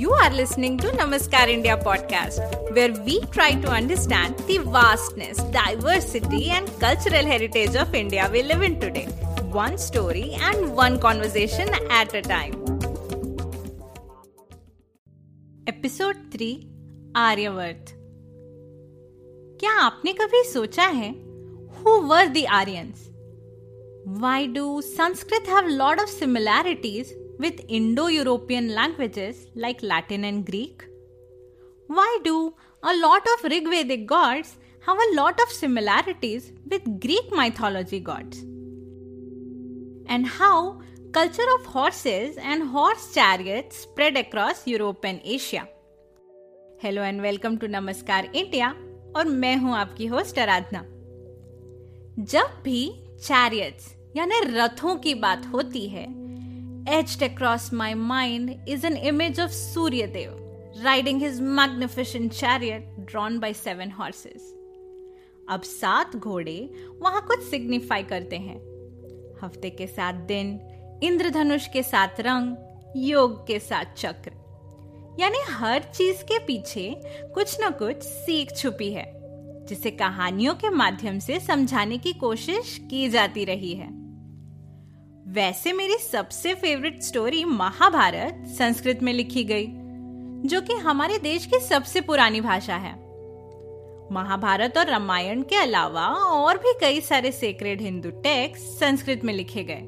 You are listening to Namaskar India podcast, where we try to understand the vastness, diversity, and cultural heritage of India we live in today, one story and one conversation at a time. Episode three Aryavarta क्या आपने कभी सोचा है who were the Aryans why do Sanskrit have lot of similarities with Indo European languages like Latin and Greek? Why do a lot of Rigvedic gods have a lot of similarities with Greek mythology gods? And how culture of horses and horse chariots spread across Europe and Asia. Hello and welcome to Namaskar India और मैं हूँ आपकी host आराधना जब भी chariots यानी रथों की बात होती है Etched across my mind is an image of Suryadev riding his magnificent chariot drawn by seven horses. अब सात घोड़े वहाँ कुछ सिग्निफाई करते हैं। हफ़्ते के सात दिन, इंद्रधनुष के सात रंग, योग के साथ चक्र। यानी हर चीज़ के पीछे कुछ न कुछ सीख छुपी है, जिसे कहानियों के माध्यम से समझाने की कोशिश की जाती रही है। वैसे मेरी सबसे फेवरेट स्टोरी महाभारत संस्कृत में लिखी गई, जो कि हमारे देश की सबसे पुरानी भाषा है। महाभारत और रामायण के अलावा और भी कई सारे सेक्रेड हिंदू टेक्स्ट संस्कृत में लिखे गए।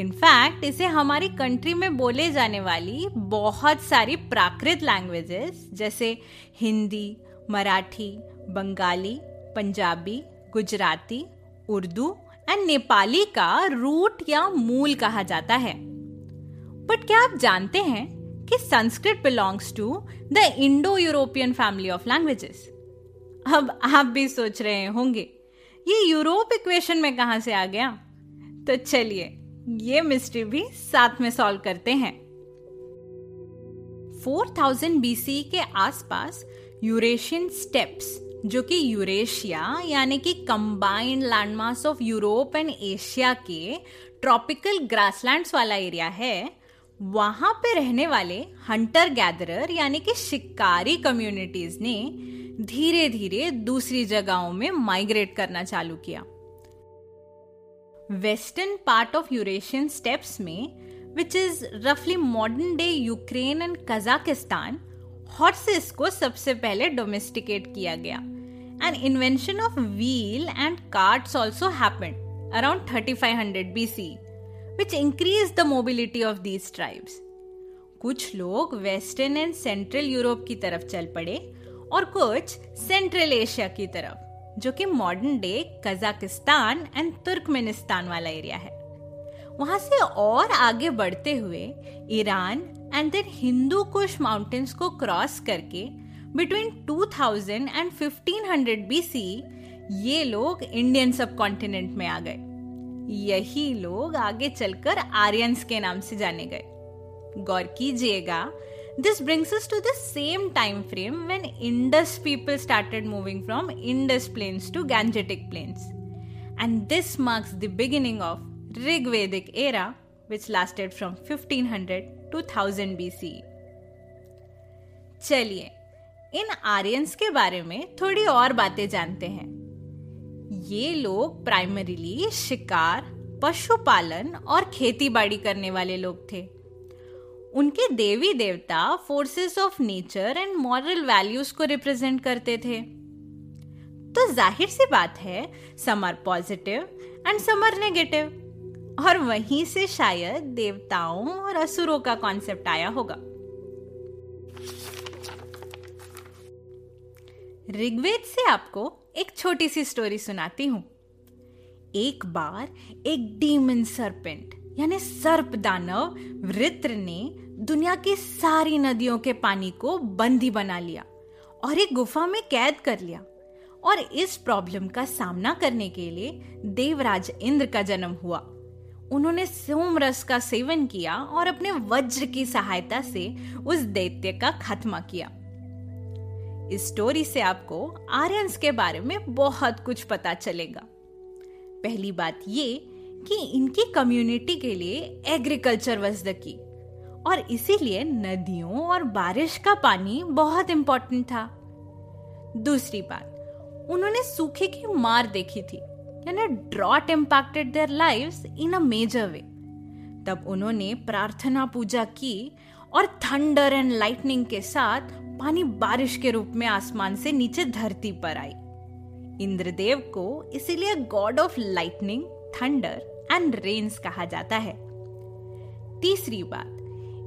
इनफैक्ट इसे हमारी कंट्री में बोले जाने वाली बहुत सारी प्राकृत लैंग्वेजेस जैसे हिंदी, मराठी, बंगाली, पंजाबी, गुजराती, उर्दू एंड नेपाली का रूट या मूल कहा जाता है। बट क्या आप जानते हैं कि Sanskrit belongs to the Indo European family of languages अब आप भी सोच रहे होंगे, ये यूरोप इक्वेशन में कहाँ से आ गया? तो चलिए, ये मिस्ट्री भी साथ में सॉल्व करते हैं। 4000 बीसी के आसपास यूरेशियन स्टेप्स जो कि यूरेशिया, यानी कि combined landmass of Europe and Asia के ट्रॉपिकल ग्रासलैंड्स वाला एरिया है, वहाँ पे रहने वाले हंटर गैदरर यानी कि शिकारी कम्युनिटीज ने धीरे धीरे दूसरी जगहों में माइग्रेट करना चालू किया। Western part of Eurasian steppes में विच इज़ रफली modern day Ukraine and Kazakhstan horses को सबसे पहले डोमेस्टिकेट किया गया। An invention of wheel and carts also happened around 3500 BC, which increased the mobility of these tribes. कुछ लोग western and central Europe की तरफ़ चल पड़े और कुछ सेंट्रल एशिया की तरफ़ जो कि modern day Kazakhstan and Turkmenistan वाला एरिया है वहाँ से और आगे बढ़ते हुए Iran and then Hindu Kush mountains को क्रॉस करके बिटवीन 2000 एंड 1500 बीसी ये लोग इंडियन सब कॉन्टिनेंट में आ गए। यही लोग आगे चलकर आर्यंस के नाम से जाने गए। गौर कीजिएगा this brings us to the same time frame when Indus people started moving from Indus plains to Gangetic plains and this marks the beginning of Rigvedic era which lasted from 1500 to 1000 BC. चलिए इन Aryans के बारे में थोड़ी और बातें जानते हैं। ये लोग प्राइमरीली शिकार, पशुपालन और खेती बाड़ी करने वाले लोग थे। उनके देवी देवता forces of nature and moral values को रिप्रेजेंट करते थे। तो ज़ाहिर सी बात है some are positive and some are negative और वहीं से शायद देवताओं और असुरों का कॉन्सेप्ट आया होगा। ऋग्वेद से आपको एक छोटी सी स्टोरी सुनाती हूँ। एक बार एक डीमन सरपेंट यानी सर्प दानव, वृत्र ने दुनिया की सारी नदियों के पानी को बंदी बना लिया और एक गुफा में कैद कर लिया। और इस प्रॉब्लम का सामना करने के लिए देवराज इंद्र का जन्म हुआ। उन्होंने सोमरस का सेवन किया और अपने वज्र की सहायता से उस दैत्य का खात्मा किया। इस स्टोरी से आपको आर्यंस के बारे में बहुत कुछ पता चलेगा। पहली बात ये कि इनकी कम्युनिटी के लिए एग्रीकल्चर वज द की और इसीलिए नदियों और बारिश का पानी बहुत इंपॉर्टेंट था। दूसरी बात, उन्होंने सूखे की मार देखी थी, यानी drought impacted their lives in a major way तब उन्होंने प्रार्थना पूजा की और थंडर एंड लाइटनिंग के साथ पानी बारिश के रूप में आसमान से नीचे धरती पर आई। इंद्रदेव को इसीलिए god of lightning thunder and rains कहा जाता है। तीसरी बात,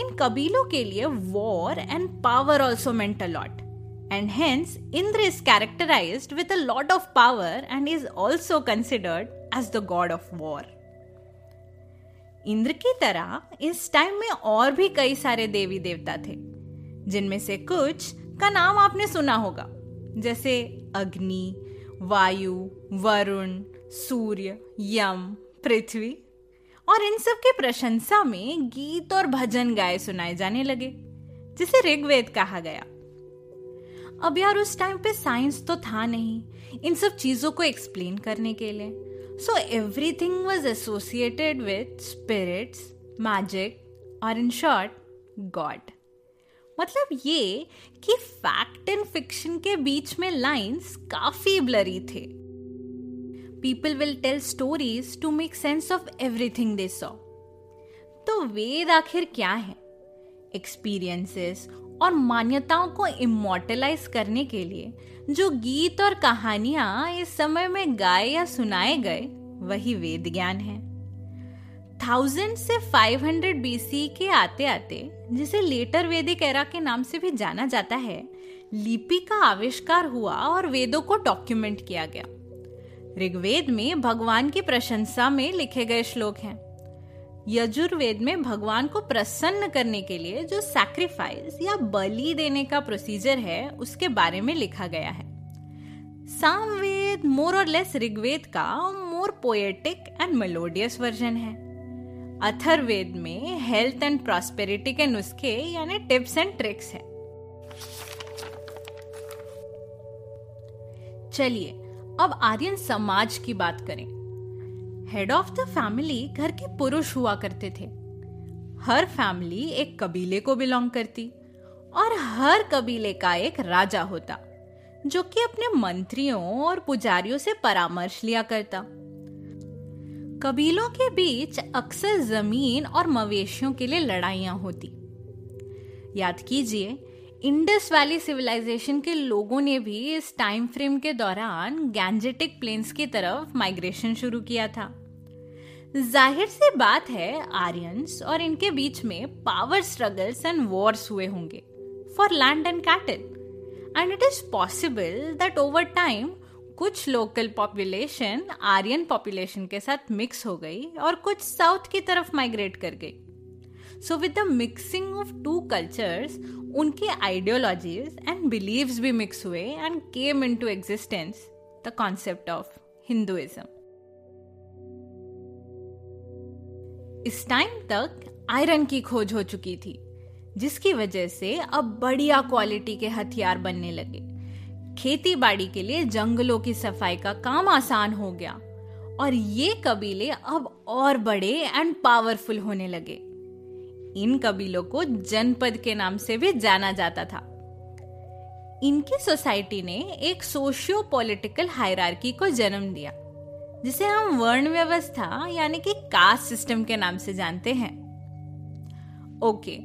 इन कबीलों के लिए war and power also meant a lot and hence Indra is characterized with a lot of power and is also considered as the god of war. Indra की तरह इस टाइम में और भी कई सारे देवी देवता थे। जिनमें से कुछ का नाम आपने सुना होगा। जैसे अग्नि, वायु, वरुण, सूर्य, यम, पृथ्वी। और इन सब की प्रशंसा में गीत और भजन गाए सुनाए जाने लगे, जिसे ऋग्वेद कहा गया। अब यार, उस टाइम पे साइंस तो था नहीं, इन सब चीज़ों को एक्सप्लेन करने के लिए। So everything was associated with spirits magic और इन शॉर्ट गॉड मतलब ये कि फैक्ट एंड फिक्शन के बीच में लाइंस काफ़ी ब्लरी थे। People will tell stories to make sense of everything they saw तो वेद आखिर क्या है? एक्सपीरियंसेस और मान्यताओं को इमोटलाइज करने के लिए जो गीत और कहानियाँ इस समय में गाए या सुनाए गए, वही वेद ज्ञान है। थाउज़ेंड से 500 बीसी के आते आते, जिसे लेटर वेदिक एरा के नाम से भी जाना जाता है, लिपि का आविष्कार हुआ और वेदों को डॉक्यूमेंट किया गया। ऋग्वेद में भगवान की प्रशंसा में लिखे गए श्लोक हैं। यजुर्वेद में भगवान को प्रसन्न करने के लिए जो सैक्रिफाइस या बलि देने का प्रोसीजर है, उसके बारे में लिखा गया है। सामवेद मोर और लेस ऋग्वेद का more poetic and melodious version है। अथर्वेद में हेल्थ एंड प्रॉस्पेरिटी के नुस्खे यानी टिप्स एंड ट्रिक्स है। चलिए, अब आर्यन समाज की बात करें। हेड ऑफ़ द फैमिली घर के पुरुष हुआ करते थे। हर फैमिली एक कबीले को बिलोंग करती और हर कबीले का एक राजा होता, जो कि अपने मंत्रियों और पुजारियों से परामर्श लिया करता। कबीलों के बीच अक्सर ज़मीन और मवेशियों के लिए लड़ाइयाँ होती। याद कीजिए, इंडस वैली सिविलाइजेशन के लोगों ने भी इस टाइम फ्रेम के दौरान गैंजेटिक प्लेन्स की तरफ़ माइग्रेशन शुरू किया था। ज़ाहिर सी बात है आर्यंस और इनके बीच में पावर स्ट्रगल्स एंड वॉर्स हुए होंगे, for land and cattle. And it is possible that over time कुछ लोकल पॉपुलेशन आर्यन पॉपुलेशन के साथ मिक्स हो गई और कुछ साउथ की तरफ़ माइग्रेट कर गई। So with the mixing of two cultures उनके आइडियोलॉजीज एंड बिलीव्स भी मिक्स हुए and came into existence the concept of Hinduism इस टाइम तक आयरन की खोज हो चुकी थी, जिसकी वजह से अब बढ़िया क्वालिटी के हथियार बनने लगे। खेती बाड़ी के लिए जंगलों की सफ़ाई का काम आसान हो गया। और ये कबीले अब और बड़े एंड पावरफुल होने लगे। इन कबीलों को जनपद के नाम से भी जाना जाता था। इनकी सोसाइटी ने एक सोशियो पॉलिटिकल हायरार्की को जन्म दिया, जिसे हम वर्ण व्यवस्था यानी कि कास्ट सिस्टम के नाम से जानते हैं। ओके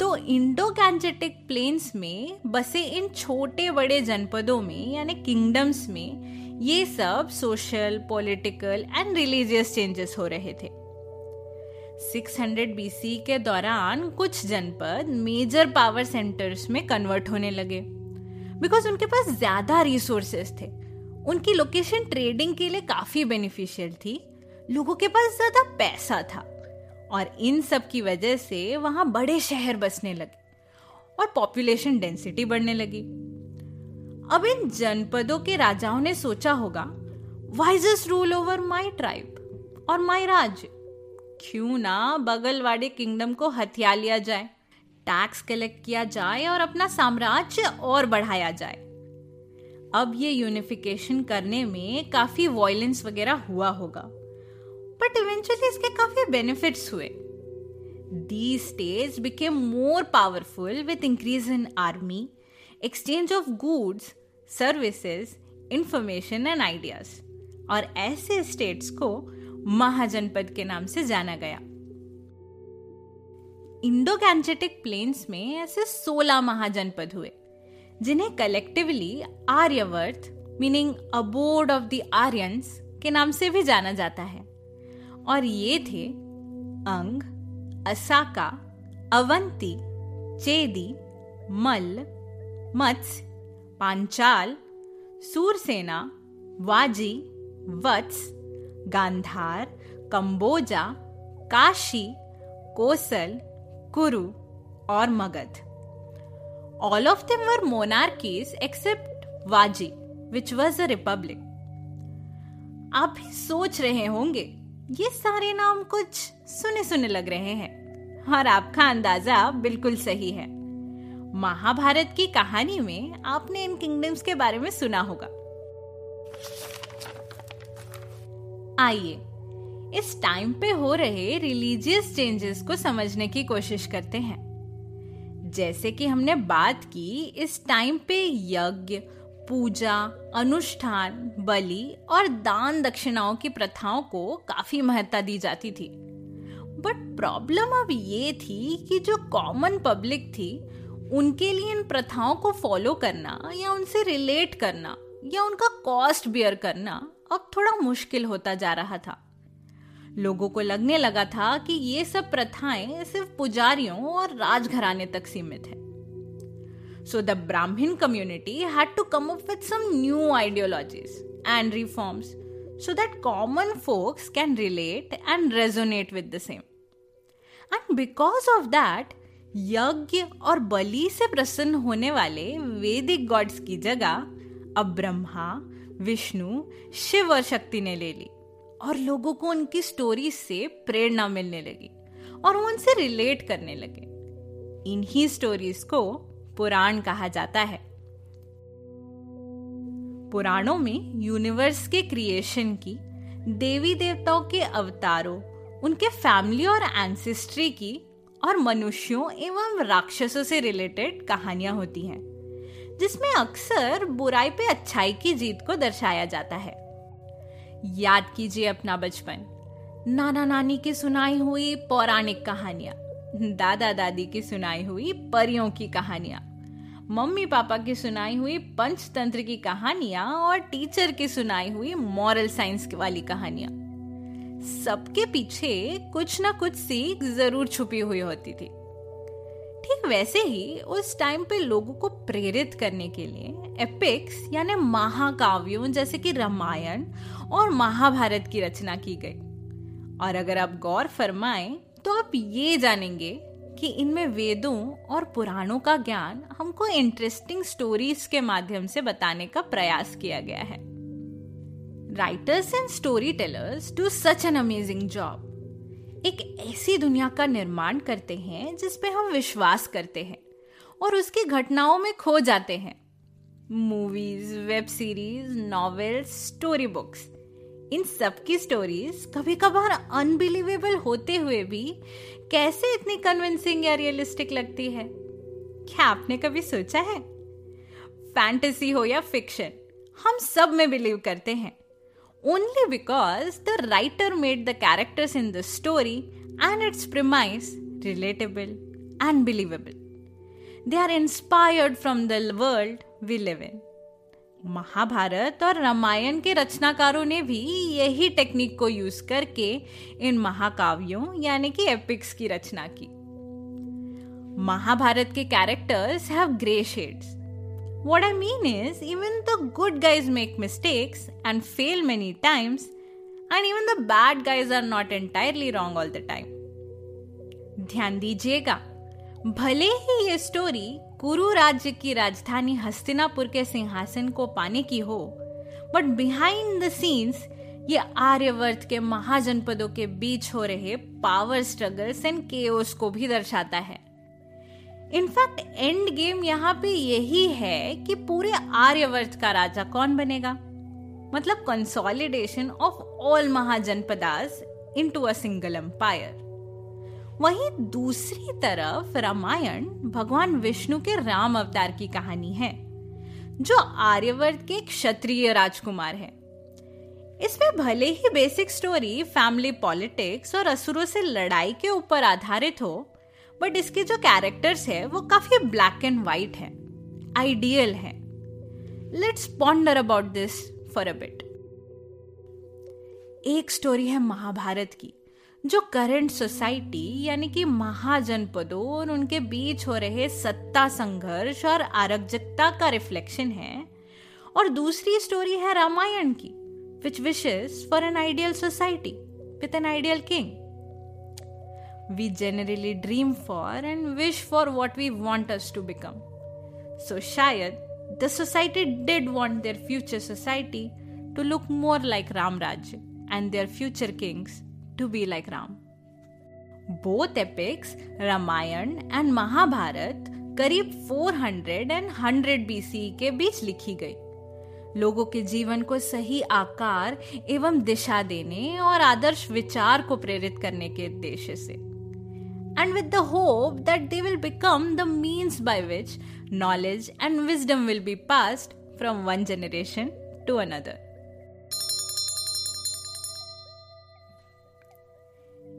तो इंडो गैंजेटिक प्लेन्स में, बसे इन छोटे बड़े जनपदों में, यानी किंगडम्स में, ये सब social political and religious changes हो रहे थे। 600 बीसी के दौरान कुछ जनपद मेजर पावर सेंटर्स में कन्वर्ट होने लगे। बिकॉज़ उनके पास ज़्यादा रिसोर्सेस थे। उनकी लोकेशन ट्रेडिंग के लिए काफ़ी बेनिफिशियल थी। लोगों के पास ज़्यादा पैसा था। और इन सब की वजह से वहाँ बड़े शहर बसने लगे और पॉपुलेशन डेंसिटी बढ़ने लगी। अब इन जनपदों के राजाओं ने सोचा होगा wisest rule over my tribe और माई राज्य क्यों ना बगल वाले किंगडम को हथिया लिया जाए टैक्स कलेक्ट किया जाए और अपना साम्राज्य और बढ़ाया जाए? अब ये यूनिफिकेशन करने में काफ़ी वॉयलेंस वगैरह हुआ होगा। बट इवेंचुअली इसके काफ़ी बेनिफिट्स हुए। The states became more powerful with increase in army exchange of goods services information and ideas और ऐसे स्टेट्स को महाजनपद के नाम से जाना गया। इंडो गैंजेटिक प्लेन्स में ऐसे 16 महाजनपद हुए, जिन्हें collectively Aryavarta meaning abode of the Aryans के नाम से भी जाना जाता है। और ये थे अंग असाका अवंती चेदी मल्ल मत्स्य पांचाल सूरसेना वाजी वत्स गांधार कंबोजा काशी कोसल कुरु और Magadh All of them were monarchies except Vaji, which was a republic. आप भी सोच रहे होंगे ये सारे नाम कुछ सुने सुने लग रहे हैं और आपका अंदाज़ा बिल्कुल सही है। महाभारत की कहानी में आपने इन किंगडम्स के बारे में सुना होगा। आइए, इस टाइम पे हो रहे रिलीजियस चेंजेस को समझने की कोशिश करते हैं। जैसे कि हमने बात की, इस टाइम पे यज्ञ पूजा, अनुष्ठान, बलि और दान दक्षिणाओं की प्रथाओं को काफ़ी महत्ता दी जाती थी। बट प्रॉब्लम अब ये थी कि जो कॉमन पब्लिक थी, उनके लिए इन प्रथाओं को फॉलो करना या उनसे रिलेट करना या उनका कॉस्ट बियर करना अब थोड़ा मुश्किल होता जा रहा था। लोगों को लगने लगा था कि ये सब प्रथाएँ सिर्फ़ पुजारियों और राजघराने तक सीमित है। So the Brahmin community had to come up with some new ideologies and reforms so that common folks can relate and resonate with the same. And because of that, यज्ञ और बलि से प्रसन्न होने वाले वैदिक गॉड्स की जगह अब ब्रह्मा विष्णु शिव और शक्ति ने ले ली और लोगों को उनकी स्टोरी से प्रेरणा मिलने लगी और वो उनसे रिलेट करने लगे इन्हीं स्टोरीज को पुराण कहा जाता है। पुराणों में यूनिवर्स के क्रिएशन की, देवी देवताओं के अवतारों, उनके फैमिली और एंसेस्ट्री की और मनुष्यों एवं राक्षसों से रिलेटेड कहानियाँ होती हैं, जिसमें अक्सर बुराई पे अच्छाई की जीत को दर्शाया जाता है। याद कीजिए अपना बचपन। नाना नानी की सुनाई हुई पौराणिक कहानियाँ, दादा दादी की सुनाई हुई परियों की कहानियाँ मम्मी पापा की सुनाई हुई पंचतंत्र की कहानियाँ और टीचर की सुनाई हुई मॉरल साइंस वाली कहानियाँ। सबके पीछे कुछ ना कुछ सीख ज़रूर छुपी हुई होती थी। ठीक वैसे ही उस टाइम पे लोगों को प्रेरित करने के लिए एपिक्स यानी महाकाव्यों जैसे कि रामायण और महाभारत की रचना की गई। और अगर आप गौर फरमाएँ तो आप ये जानेंगे कि इनमें वेदों और पुराणों का ज्ञान हमको इंटरेस्टिंग स्टोरीज के माध्यम से बताने का प्रयास किया गया है। Writers and story tellers do such an amazing job एक ऐसी दुनिया का निर्माण करते हैं जिस पे हम विश्वास करते हैं और उसकी घटनाओं में खो जाते हैं। Movies web series novels story books इन सब की स्टोरीज कभी कभार अनबिलीवेबल होते हुए भी कैसे इतनी कन्विंसिंग या रियलिस्टिक लगती है क्या आपने कभी सोचा है फैंटेसी हो या फिक्शन हम सब में बिलीव करते हैं only because the writer made the characters in the story and its premise relatable and believable. They are inspired from the world we live in. Mahabharat और रामायण के रचनाकारों ने भी यही टेक्निक को यूज़ करके इन महाकाव्यों, यानी कि एपिक्स की रचना की। महाभारत के characters have grey shades what I mean is even the good guys make mistakes and fail many times and even the bad guys are not entirely wrong all the time ध्यान दीजिएगा, भले ही ये story कुरु राज्य की राजधानी हस्तिनापुर के सिंहासन को पाने की हो। बट बिहाइंड द सीन्स ये आर्यवर्त के महाजनपदों के बीच हो रहे पावर स्ट्रगल्स एंड केओस को भी दर्शाता है। इनफैक्ट एंड गेम यहाँ पे यही है कि पूरे आर्यवर्त का राजा कौन बनेगा? मतलब consolidation of all mahajanapadas into a single empire वहीं दूसरी तरफ़ रामायण भगवान विष्णु के राम अवतार की कहानी है, जो आर्यवर्त के क्षत्रिय राजकुमार है। इसमें भले ही बेसिक स्टोरी फैमिली पॉलिटिक्स और असुरों से लड़ाई के ऊपर आधारित हो बट इसके जो कैरेक्टर्स है, वो काफ़ी ब्लैक एंड व्हाइट है आइडियल है। Let's ponder about this for a bit एक स्टोरी है महाभारत की। जो करंट सोसाइटी यानी कि महाजनपदों और उनके बीच हो रहे सत्ता संघर्ष और आरक्षकता का रिफ्लेक्शन है और दूसरी स्टोरी है रामायण की which wishes for an ideal society with an ideal king we generally dream for and wish for what we want us to become. So, shayad, the society did want their future society to look more like Ram Raj and their future kings to be like Ram. Both epics, Ramayan and Mahabharat, करीब 400 and 100 BC के बीच लिखी गई। लोगों के जीवन को सही आकार एवं दिशा देने और आदर्श विचार को प्रेरित करने के उद्देश्य से। And with the hope that they will become the means by which knowledge and wisdom will be pass from one generation to another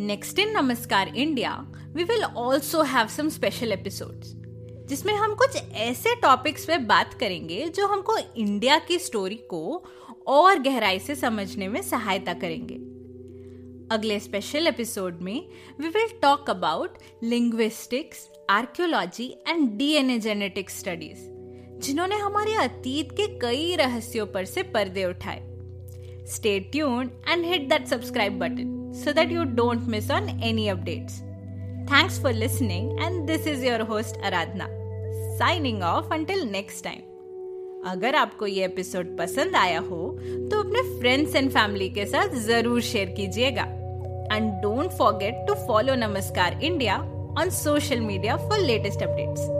Next in Namaskar India, we will also have some special episodes. जिसमें हम कुछ ऐसे topics पे बात करेंगे जो हमको India की स्टोरी को और गहराई से समझने में सहायता करेंगे अगले स्पेशल एपिसोड में we will talk about linguistics archaeology and DNA genetics studies जिन्होंने हमारे अतीत के कई रहस्यों पर से पर्दे उठाए stay tune and hit that subscribe button so that you don't miss on any updates thanks for listening and this is your host Aradhana signing off until next time अगर आपको ये एपिसोड पसंद आया हो तो अपने फ्रेंड्स एंड फैमिली के साथ ज़रूर शेयर कीजिएगा. And don't forget to follow Namaskar India on social media for latest updates.